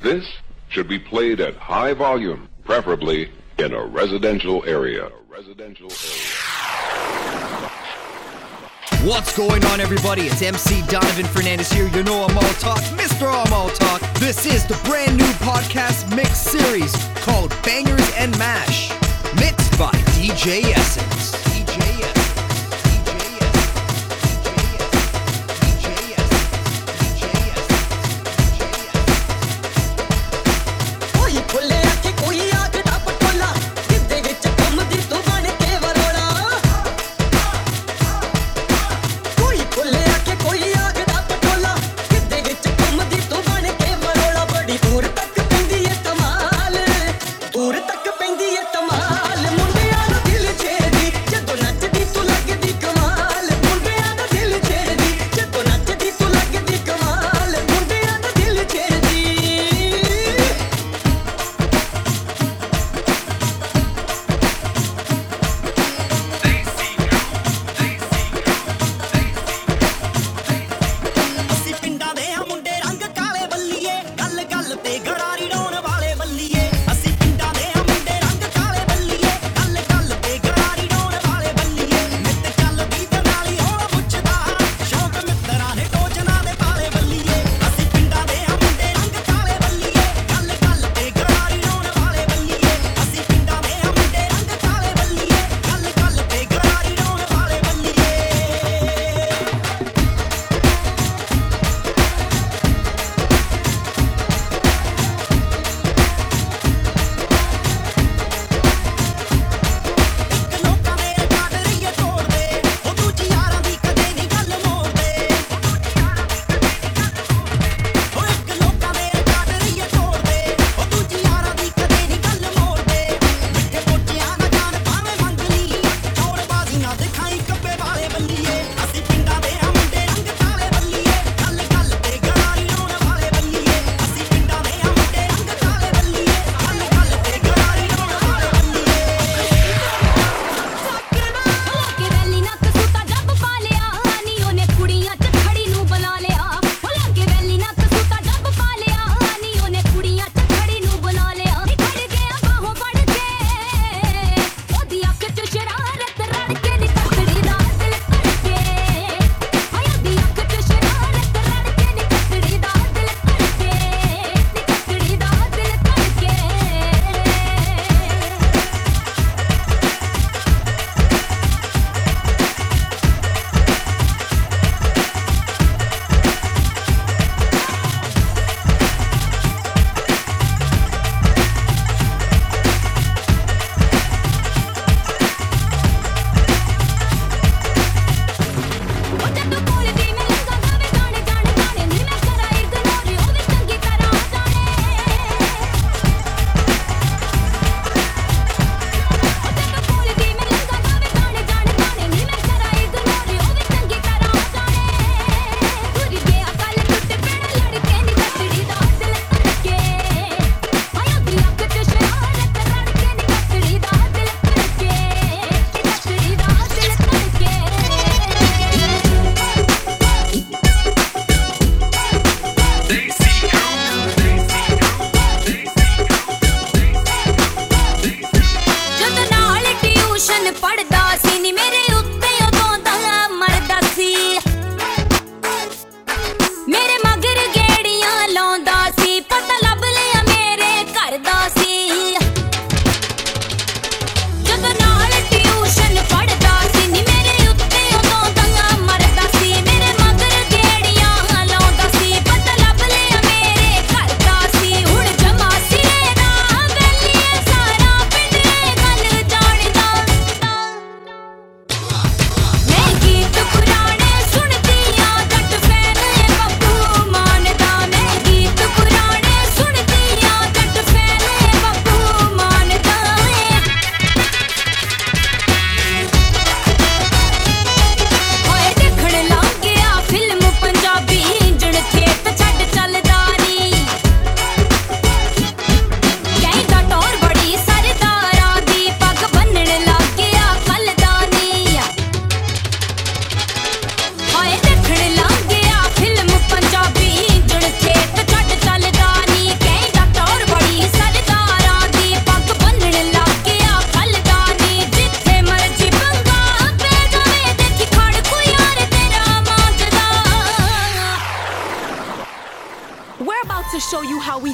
This should be played at high volume, preferably in a residential area. Residential area. What's going on, everybody? It's MC Donovan Fernandez here. You know I'm all talk, Mr. I'm all talk. This is the brand new podcast mix series called Bangers and Mash, mixed by DJ Essence. ഇനി മേരെ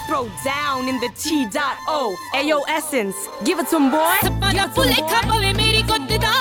throw down in the T.O. Ayo, Essence, give it to boy. Give it boy.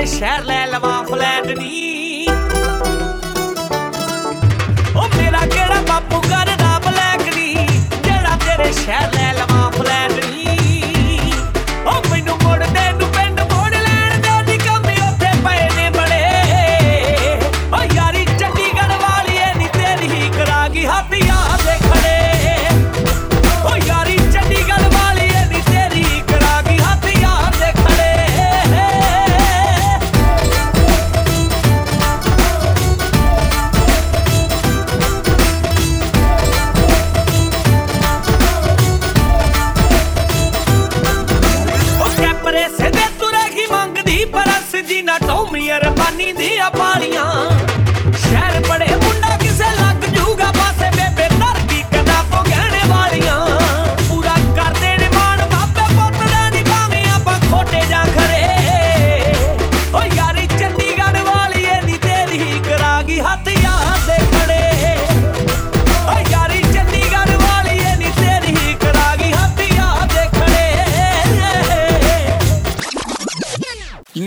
ਤੇਰੇ ਸ਼ਹਿਰ ਲੈ ਲਵਾਂ flat ਨੀ ਉਹ ਮੇਰਾ ਕਿਹੜਾ ਬਾਪੂ ਕਰਦਾ ਬਲੈਕ ਨੀ ਜਿਹੜਾ ਤੇਰੇ ਸ਼ਹਿਰ ਲੈ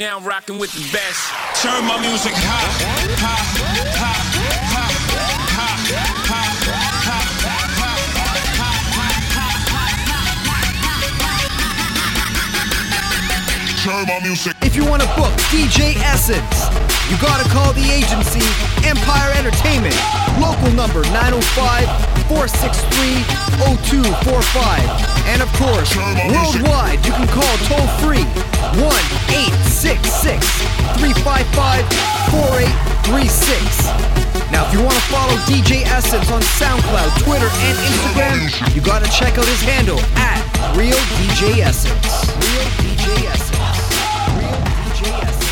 now rocking with the best. Turn my music high, If you want to book DJ Essence, you gotta call the agency Empire Entertainment. Local number 905 463 0245 and of course, worldwide, you can call toll free 1 866 355 4836. Now, if you want to follow DJ Essence on SoundCloud, Twitter, and Instagram, you got to check out his handle at Real DJ Essence. Real DJ Essence. Real DJ Essence.